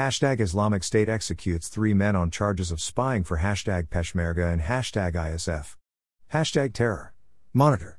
Hashtag Islamic State executes three men on charges of spying for hashtag Peshmerga and hashtag ISF. Hashtag terror. Monitor.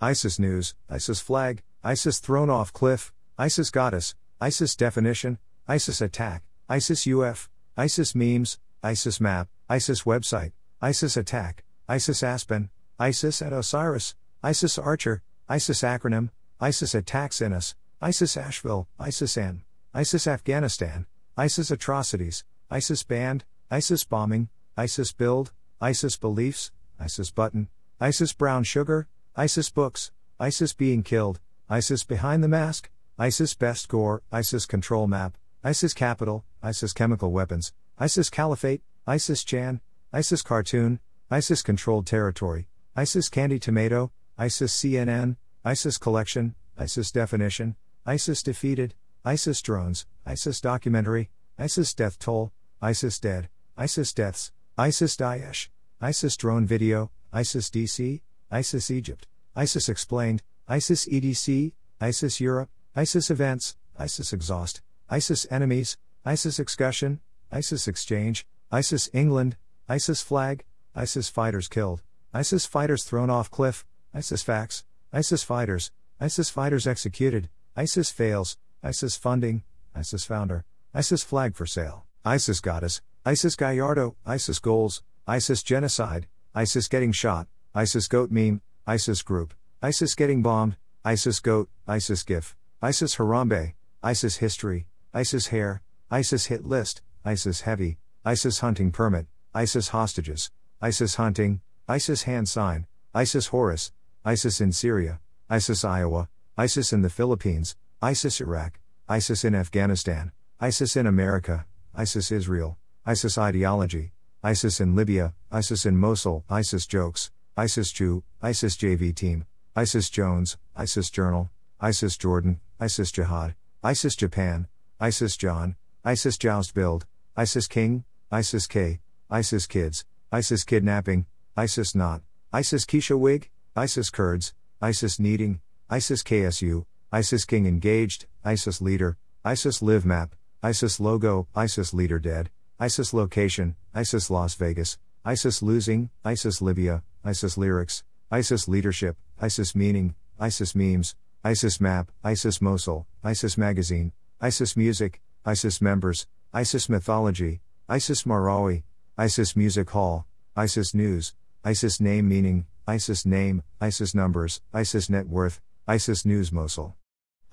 ISIS news, ISIS flag, ISIS thrown off cliff, ISIS goddess, ISIS definition, ISIS attack, ISIS UF, ISIS memes, ISIS map, ISIS website, ISIS attack, ISIS Aspen, ISIS at Osiris, ISIS Archer, ISIS acronym, ISIS attacks in us, ISIS Asheville, ISIS N, ISIS Afghanistan, ISIS atrocities, ISIS banned, ISIS bombing, ISIS build, ISIS beliefs, ISIS button, ISIS brown sugar, ISIS books, ISIS being killed, ISIS behind the mask, ISIS best gore, ISIS control map, ISIS capital, ISIS chemical weapons, ISIS caliphate, ISIS Chan, ISIS cartoon, ISIS controlled territory, ISIS candy tomato, ISIS CNN, ISIS collection, ISIS definition, ISIS defeated, ISIS drones, ISIS documentary, ISIS death toll, ISIS dead, ISIS deaths, ISIS Daesh, ISIS drone video, ISIS DC, ISIS Egypt, ISIS explained, ISIS EDC, ISIS Europe, ISIS events, ISIS exhaust, ISIS enemies, ISIS excursion, ISIS exchange, ISIS England, ISIS flag, ISIS fighters killed, ISIS fighters thrown off cliff, ISIS facts, ISIS fighters, ISIS fighters executed, ISIS fails, ISIS funding, ISIS founder, ISIS flag for sale, ISIS goddess, ISIS Gallardo, ISIS goals, ISIS genocide, ISIS getting shot, ISIS goat meme, ISIS group, ISIS getting bombed, ISIS goat, ISIS gif, ISIS Harambe, ISIS history, ISIS hair, ISIS hit list, ISIS heavy, ISIS hunting permit, ISIS hostages, ISIS hunting, ISIS hand sign, ISIS Horus, ISIS in Syria, ISIS Iowa, ISIS in the Philippines, ISIS Iraq, ISIS in Afghanistan, ISIS in America, ISIS Israel, ISIS ideology, ISIS in Libya, ISIS in Mosul, ISIS jokes, ISIS Jew, ISIS JV team, ISIS Jones, ISIS Journal, ISIS Jordan, ISIS Jihad, ISIS Japan, ISIS John, ISIS Joust Build, ISIS King, ISIS K, ISIS Kids, ISIS Kidnapping, ISIS Not, ISIS Keisha Wig, ISIS Kurds, ISIS Needing, ISIS KSU, ISIS King Engaged, ISIS Leader, ISIS Live Map, ISIS Logo, ISIS Leader Dead, ISIS Location, ISIS Las Vegas, ISIS Losing, ISIS Libya, ISIS Lyrics, ISIS Leadership, ISIS Meaning, ISIS Memes, ISIS Map, ISIS Mosul, ISIS Magazine, ISIS Music, ISIS Members, ISIS Mythology, ISIS Marawi, ISIS Music Hall, ISIS News, ISIS Name Meaning, ISIS Name, ISIS Numbers, ISIS Net Worth, ISIS News Mosul.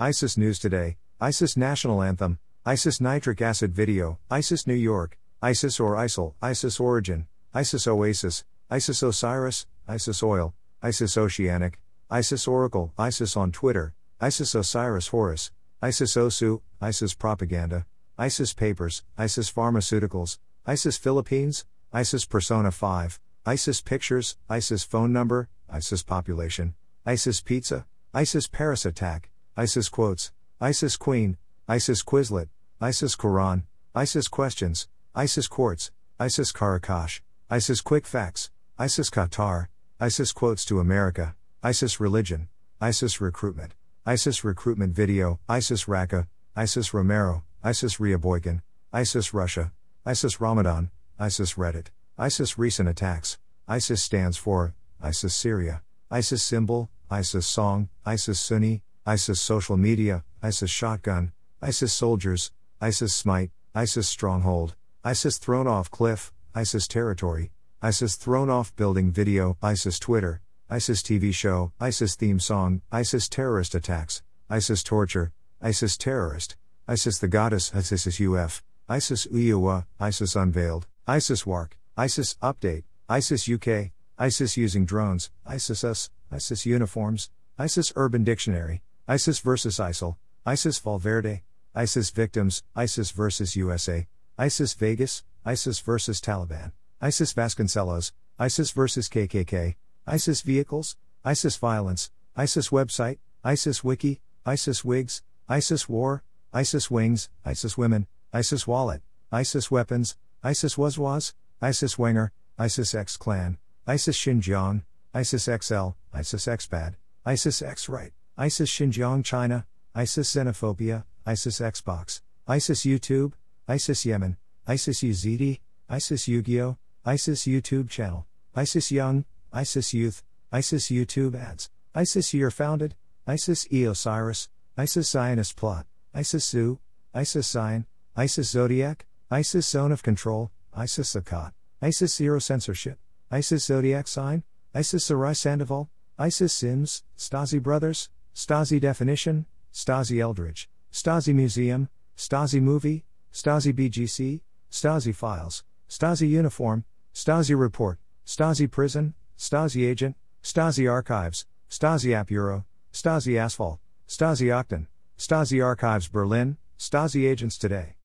ISIS News Today, ISIS National Anthem, ISIS Nitric Acid Video, ISIS New York, ISIS or ISIL, ISIS Origin, ISIS Oasis, ISIS Osiris, ISIS Oil, ISIS Oceanic, ISIS Oracle, ISIS on Twitter, ISIS Osiris Horus, ISIS Osu, ISIS Propaganda, ISIS Papers, ISIS Pharmaceuticals, ISIS Philippines, ISIS Persona 5, ISIS Pictures, ISIS Phone Number, ISIS Population, ISIS Pizza, ISIS Paris Attack, ISIS Quotes, ISIS Queen, ISIS Quizlet, ISIS Quran, ISIS Questions, ISIS Quartz, ISIS Karakash, ISIS Quick Facts, ISIS Qatar, ISIS Quotes to America, ISIS Religion, ISIS Recruitment, ISIS Recruitment Video, ISIS Raqqa, ISIS Romero, ISIS Boykin, ISIS Russia, ISIS Ramadan, ISIS Reddit, ISIS Recent Attacks, ISIS stands for, ISIS Syria, ISIS Symbol, ISIS Song, ISIS Sunni, ISIS Social Media, ISIS Shotgun, ISIS Soldiers, ISIS Smite, ISIS Stronghold, ISIS Thrown Off Cliff, ISIS Territory, ISIS Thrown Off Building Video, ISIS Twitter, ISIS TV Show, ISIS Theme Song, ISIS Terrorist Attacks, ISIS Torture, ISIS Terrorist, ISIS the Goddess, ISIS UF, ISIS Uyuwa, ISIS Unveiled, ISIS WARC, ISIS Update, ISIS UK, ISIS Using Drones, ISIS US, ISIS Uniforms, ISIS Urban Dictionary, ISIS vs ISIL, ISIS Valverde, ISIS Victims, ISIS vs USA, ISIS Vegas, ISIS vs Taliban, ISIS Vasconcelos, ISIS vs KKK, ISIS Vehicles, ISIS Violence, ISIS Website, ISIS Wiki, ISIS Wigs, ISIS War, ISIS Wings, ISIS Women, ISIS Wallet, ISIS Weapons, ISIS Wazwaz, ISIS Wenger, ISIS X Clan, ISIS Xinjiang, ISIS XL, ISIS Xpad, ISIS X Right, ISIS Xinjiang China, ISIS Xenophobia, ISIS Xbox, ISIS YouTube, ISIS Yemen, ISIS Yazidi, ISIS Yu-Gi-Oh, ISIS YouTube channel, ISIS Young, ISIS Youth, ISIS YouTube ads, ISIS Year founded, ISIS E Osiris, ISIS Zionist plot, ISIS Zoo, ISIS Sign, ISIS Zodiac, ISIS Zone of Control, ISIS Sakat, ISIS Zero Censorship, ISIS Zodiac Sign, ISIS Sarai Sandoval, ISIS Sims, Stasi Brothers, Stasi Definition, Stasi Eldredge, Stasi Museum, Stasi Movie, Stasi BGC, Stasi Files, Stasi Uniform, Stasi Report, Stasi Prison, Stasi Agent, Stasi Archives, Stasi App Euro, Stasi Asphalt, Stasi Octon, Stasi Archives Berlin, Stasi Agents Today.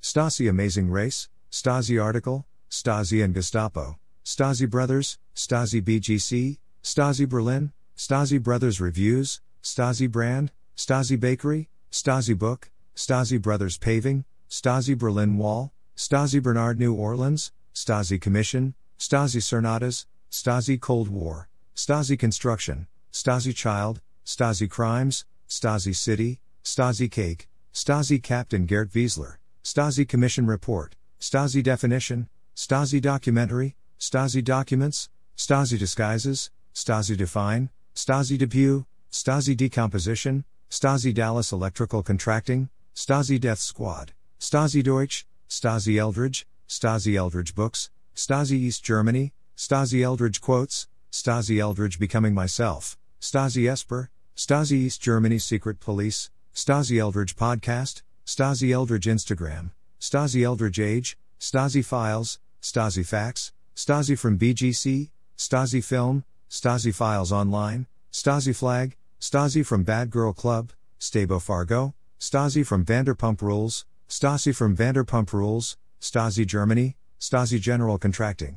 Stasi Amazing Race, Stasi Article, Stasi and Gestapo, Stasi Brothers, Stasi BGC, Stasi Berlin, Stasi Brothers Reviews, Stasi Brand, Stasi Bakery, Stasi Book, Stasi Brothers Paving, Stasi Berlin Wall, Stasi Bernard New Orleans, Stasi Commission, Stasi Cernadas, Stasi Cold War, Stasi Construction, Stasi Child, Stasi Crimes, Stasi City, Stasi Cake, Stasi Captain Gerd Wiesler, Stasi Commission Report, Stasi Definition, Stasi Documentary, Stasi Documents, Stasi Disguises, Stasi Define, Stasi Debut, Stasi Decomposition, Stasi Dallas Electrical Contracting, Stasi Death Squad, Stasi Deutsch, Stasi Eldredge, Stasi Eldredge Books, Stasi East Germany, Stasi Eldredge Quotes, Stasi Eldredge Becoming Myself, Stasi Esper, Stasi East Germany Secret Police, Stasi Eldredge Podcast, Stasi Eldredge Instagram, Stasi Eldredge Age, Stasi Files, Stasi Facts, Stasi from BGC, Stasi Film, Stasi Files Online, Stasi Flag, Stasi from Bad Girl Club, Stabo Fargo, Stasi from Vanderpump Rules, Stasi from Vanderpump Rules, Stasi Germany, Stasi General Contracting.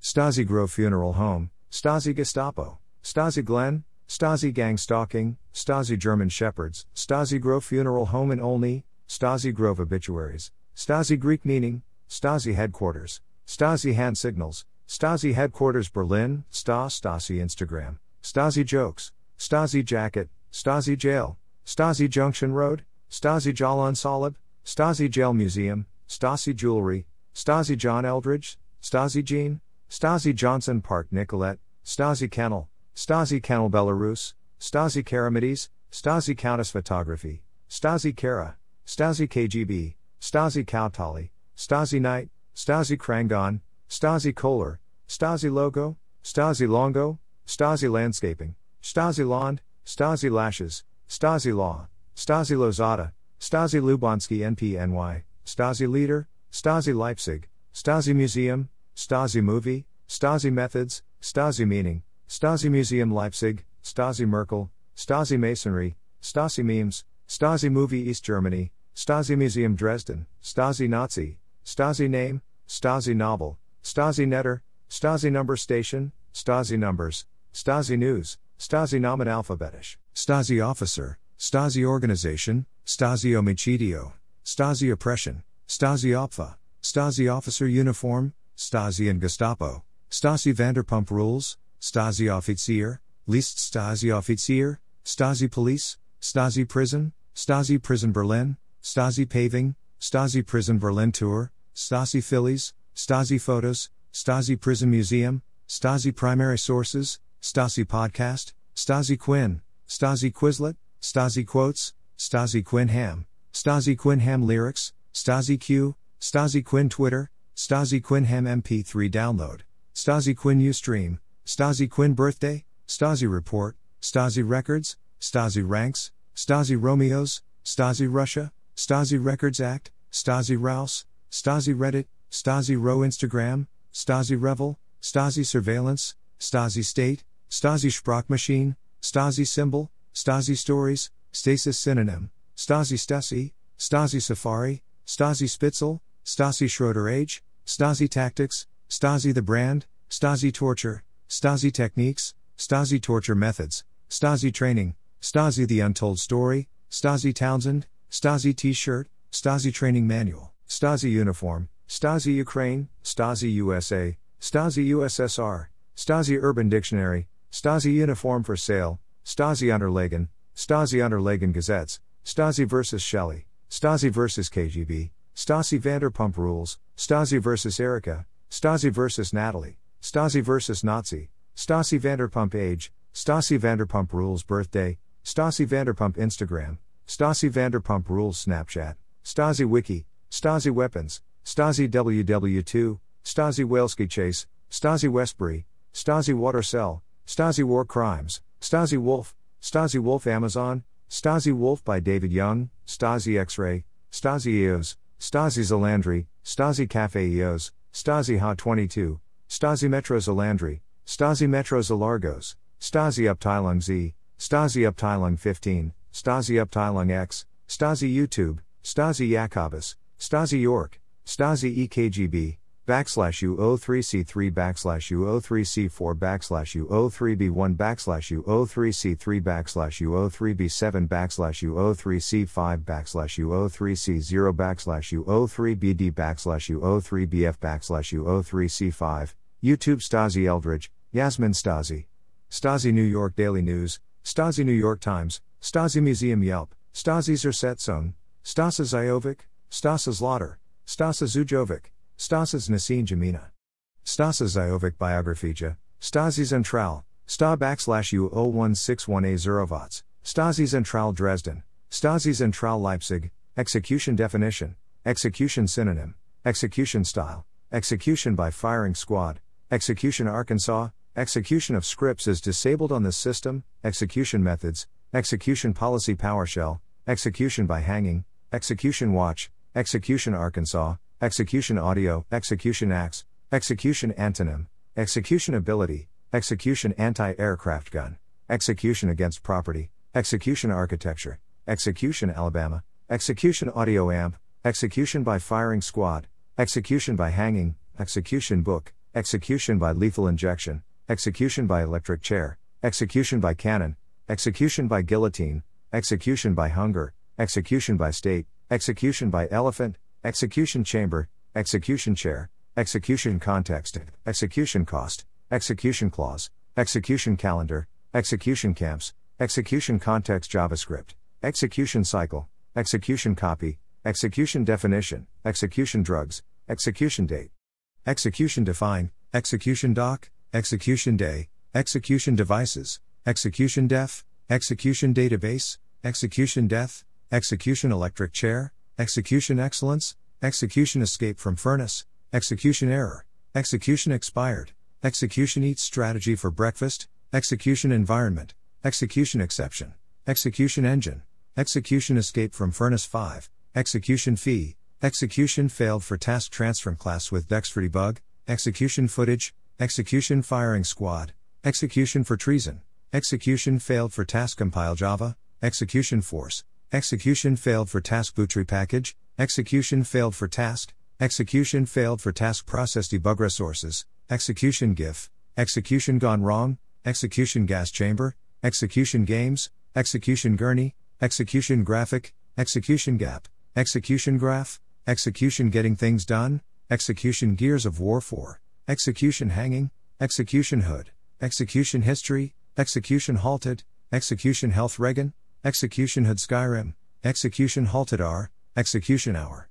Stasi Grove Funeral Home, Stasi Gestapo, Stasi Glen, Stasi Gang Stalking, Stasi German Shepherds, Stasi Grove Funeral Home in Olney, Stasi Grove Obituaries, Stasi Greek Meaning, Stasi Headquarters, Stasi Hand Signals, Stasi Headquarters Berlin, Sta Stasi Instagram, Stasi Jokes, Stasi Jacket, Stasi Jail, Stasi Junction Road, Stasi Jalan Salib, Stasi Jail Museum, Stasi Jewelry, Stasi John Eldredge, Stasi Jean, Stasi Johnson Park Nicolette, Stasi Kennel, Stasi Kennel Belarus, Stasi Karamides, Stasi Countess Photography, Stasi Kara, Stasi KGB, Stasi Kautali, Stasi Knight, Stasi Krangon, Stasi Kohler, Stasi Logo, Stasi Longo, Stasi Landscaping, Stasi Lond, Stasi Lashes, Stasi Law, Stasi Lozada, Stasi Lubansky NPNY, Stasi Leader, Stasi Leipzig, Stasi Museum, Stasi Movie, Stasi Methods, Stasi Meaning, Stasi Museum Leipzig, Stasi Merkel, Stasi Masonry, Stasi Memes, Stasi Movie East Germany, Stasi Museum Dresden, Stasi Nazi, Stasi Name, Stasi Novel, Stasi Netter, Stasi Number Station, Stasi Numbers, Stasi News, Stasi Nomen Alphabetisch, Stasi Officer, Stasi Organization, Stasi Omicidio, Stasi Oppression, Stasi Opfer, Stasi Officer Uniform, Stasi and Gestapo, Stasi Vanderpump Rules, Stasi Offizier, List Stasi Offizier, Stasi Police, Stasi Prison, Stasi Prison Berlin, Stasi Paving, Stasi Prison Berlin Tour, Stasi Phillies, Stasi Photos, Stasi Prison Museum, Stasi Primary Sources, Stasi Podcast, Stasi Quinn, Stasi Quizlet, Stasi Quotes, Stasi Quinn Ham, Stasi Quinn Ham Lyrics, Stasi Q, Stasi Quinn Twitter, Stasi Quinn Ham MP3 Download, Stasi Quinn Ustream, Stasi Quinn Birthday, Stasi Report, Stasi Records, Stasi Ranks, Stasi Romeos, Stasi Russia, Stasi Records Act, Stasi Rouse, Stasi Reddit, Stasi Row Instagram, Stasi Revel, Stasi Surveillance, Stasi State, Stasi Sprachmaschine, Stasi Symbol, Stasi Stories, Stasis Synonym, Stasi Stasi, Stasi Safari, Stasi Spitzel, Stasi Schroeder Age, Stasi Tactics, Stasi the Brand, Stasi Torture, Stasi Techniques, Stasi Torture Methods, Stasi Training, Stasi The Untold Story, Stasi Townsend, Stasi T shirt, Stasi Training Manual, Stasi Uniform, Stasi Ukraine, Stasi USA, Stasi USSR, Stasi Urban Dictionary, Stasi Uniform for Sale, Stasi Unterlagen, Stasi Unterlagen Gazettes, Stasi vs. Shelley, Stasi vs. KGB, Stasi Vanderpump Rules, Stasi vs. Erika, Stasi vs. Natalie, Stasi vs. Nazi, Stasi Vanderpump Age, Stasi Vanderpump Rules Birthday, Stasi Vanderpump Instagram, Stasi Vanderpump Rules Snapchat, Stasi Wiki, Stasi Weapons, Stasi WW2, Stasi Whaleski Chase, Stasi Westbury, Stasi Water Cell, Stasi War Crimes, Stasi Wolf, Stasi Wolf Amazon, Stasi Wolf by David Young, Stasi X Ray, Stasi EOS, Stasi Zalandri, Stasi Cafe EOS, Stasi Ha 22, Stasi Metro Zalandri, Stasi Metro Zalargos, Stasi Abteilung Z, Stasi Abteilung 15, Stasi Abteilung X, Stasi YouTube, Stasi Jacobus, Stasi York, Stasi EKGB, backslash U03C3 backslash U03C4 backslash U03B1 backslash U03C3 backslash U03B7 backslash U03C5 backslash U03C0 backslash U03BD backslash U03BF backslash U03C5, YouTube Stasi Eldredge, Yasmin Stasi. Stasi New York Daily News, Stasi New York Times, Stasi Museum Yelp, Stasi Zersetzung, Stasa Zajovic, Stasa Zlotter, Stasa Zujovic, Stasas Nassin Jamina. Stasa Zajovic Biographija, Stasi Zentral, Sta backslash U01618 Zerovots, Stasi Zentral Dresden, Stasi Zentral Leipzig, Execution Definition, Execution Synonym, Execution Style, Execution by Firing Squad, Execution Arkansas, Execution of scripts is disabled on this system, Execution Methods, Execution Policy PowerShell, Execution by Hanging, Execution Watch, Execution Arkansas, Execution Audio, Execution Axe, Execution Antonym, Execution Ability, Execution Anti Aircraft Gun, Execution Against Property, Execution Architecture, Execution Alabama, Execution Audio Amp, Execution by Firing Squad, Execution by Hanging, Execution Book, Execution by Lethal Injection, Execution by Electric Chair, Execution by Cannon, Execution by Guillotine, Execution by Hunger, Execution by State, Execution by Elephant, Execution chamber, execution chair, execution context, execution cost, execution clause, execution calendar, execution camps, execution context JavaScript, execution cycle, execution copy, execution definition, execution drugs, execution date, execution define, execution doc, execution day, execution devices, execution def, execution database, execution death, execution electric chair, execution excellence, execution escape from furnace, execution error, execution expired, execution eats strategy for breakfast, execution environment, execution exception, execution engine, execution escape from furnace 5, execution fee, execution failed for task transfer class with Dexter debug, execution footage, execution firing squad, execution for treason, execution failed for task compile Java, execution force, Execution failed for task boottree package, execution failed for task, execution failed for task process debug resources, execution GIF, execution gone wrong, execution gas chamber, execution games, execution gurney, execution graphic, execution gap, execution graph, execution getting things done, execution gears of war 4, execution hanging, execution hood, execution history, execution halted, execution health Reagan, Execution had Skyrim, Execution halted R, Execution hour.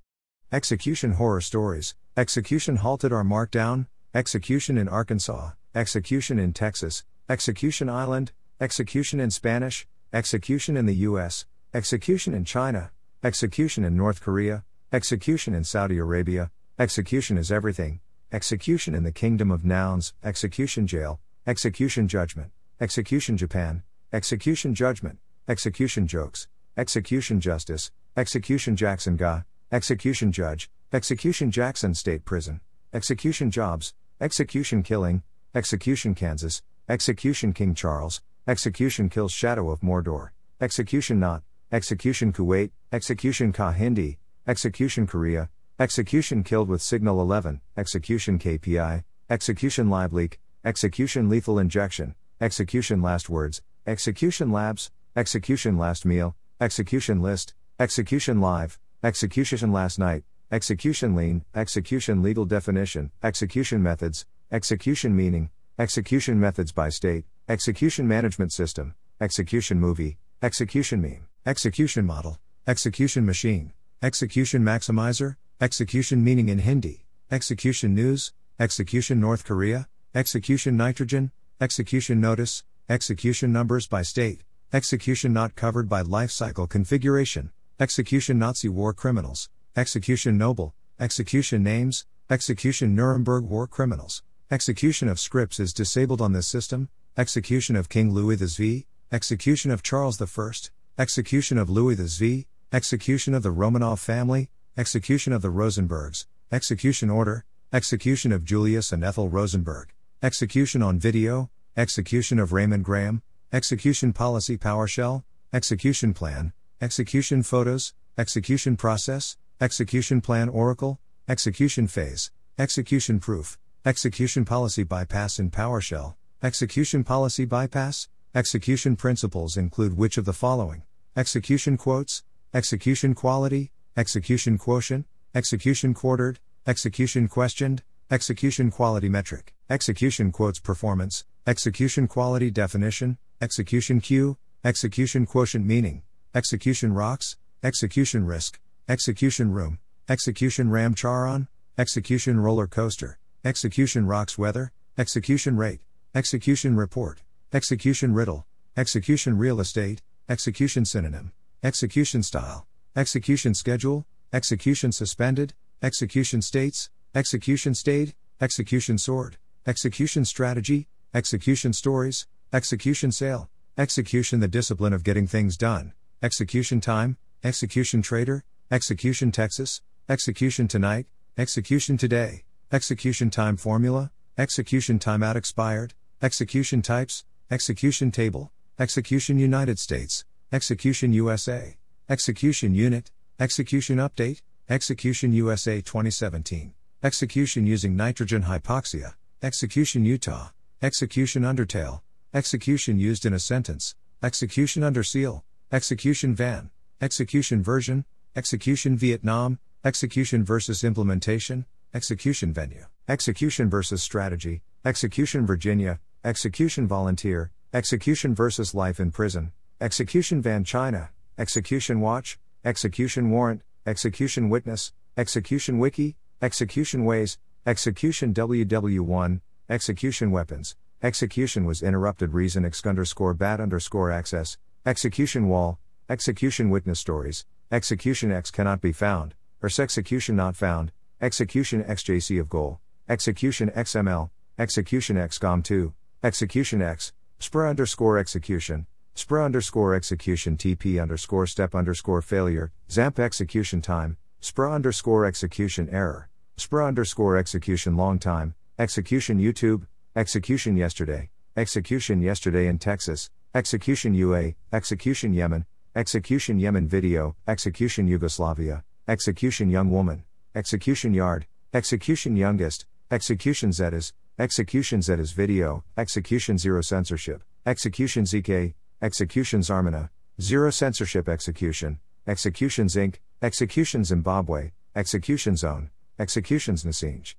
Execution horror stories, Execution halted R markdown, Execution in Arkansas, Execution in Texas, Execution Island, Execution in Spanish, Execution in the US, Execution in China, Execution in North Korea, Execution in Saudi Arabia, Execution is everything, Execution in the Kingdom of Nouns, Execution Jail, Execution Judgment, Execution Japan, Execution Judgment, Execution Jokes, Execution Justice, Execution Jackson Ga, Execution Judge, Execution Jackson State Prison, Execution Jobs, Execution Killing, Execution Kansas, Execution King Charles, Execution Kills Shadow of Mordor, Execution Not, Execution Kuwait, Execution Ka Hindi, Execution Korea, Execution Killed with Signal 11, Execution KPI, Execution Live Leak, Execution Lethal Injection, Execution Last Words, Execution Labs, Execution last meal, execution list, execution live, execution last night, execution lean, execution legal definition, execution methods, execution meaning, execution methods by state, execution management system, execution movie, execution meme, execution model, execution machine, execution maximizer, execution meaning in Hindi, execution news, execution North Korea, execution nitrogen, execution notice, execution numbers by state, execution not covered by life cycle configuration, execution Nazi war criminals, execution noble, execution names, execution Nuremberg war criminals, execution of scripts is disabled on this system, execution of King Louis XV, execution of Charles I, execution of Louis XV, execution of the Romanov family, execution of the Rosenbergs, execution order, execution of Julius and Ethel Rosenberg, execution on video, execution of Raymond Graham, execution policy PowerShell, execution plan, execution photos, execution process, execution plan Oracle, execution phase, execution proof, execution policy bypass in PowerShell, execution policy bypass, execution principles include which of the following? Execution quotes, execution quality, execution quotient, execution quartered, execution questioned, execution quality metric, execution quotes performance, execution quality definition, execution queue, execution quotient meaning, execution rocks, execution risk, execution room, execution ram charon, execution roller coaster, execution rocks weather, execution rate, execution report, execution riddle, execution real estate, execution synonym, execution style, execution schedule, execution suspended, execution states, execution stayed, execution sword, execution strategy, execution stories, execution sale, execution the discipline of getting things done, execution time, execution trader, execution Texas, execution tonight, execution today, execution time formula, execution timeout expired, execution types, execution table, execution United States, execution USA, execution unit, execution update, execution USA 2017, execution using nitrogen hypoxia, execution Utah, execution undertale, execution used in a sentence, execution under seal, execution van, execution version, execution Vietnam, execution versus implementation, execution venue, execution versus strategy, execution Virginia, execution volunteer, execution versus life in prison, execution van China, execution watch, execution warrant, execution witness, execution wiki, execution ways, execution WW1, execution weapons, execution was interrupted. Reason x underscore bat underscore access, execution wall, execution witness stories, execution x cannot be found, or execution not found, execution xjc of goal, execution xml, execution xcom2, execution x, spr underscore execution, spr underscore execution tp underscore step underscore failure, zamp execution time, spr underscore execution error, spr underscore execution long time, execution YouTube, execution yesterday, execution yesterday in Texas, execution UA, execution Yemen, execution Yemen video, execution Yugoslavia, execution young woman, execution yard, execution youngest, execution Zetas, execution Zetas video, execution zero censorship, execution ZK, execution Zarmina, zero censorship execution, executions Inc., execution Zimbabwe, execution Zone, executions Nasinj.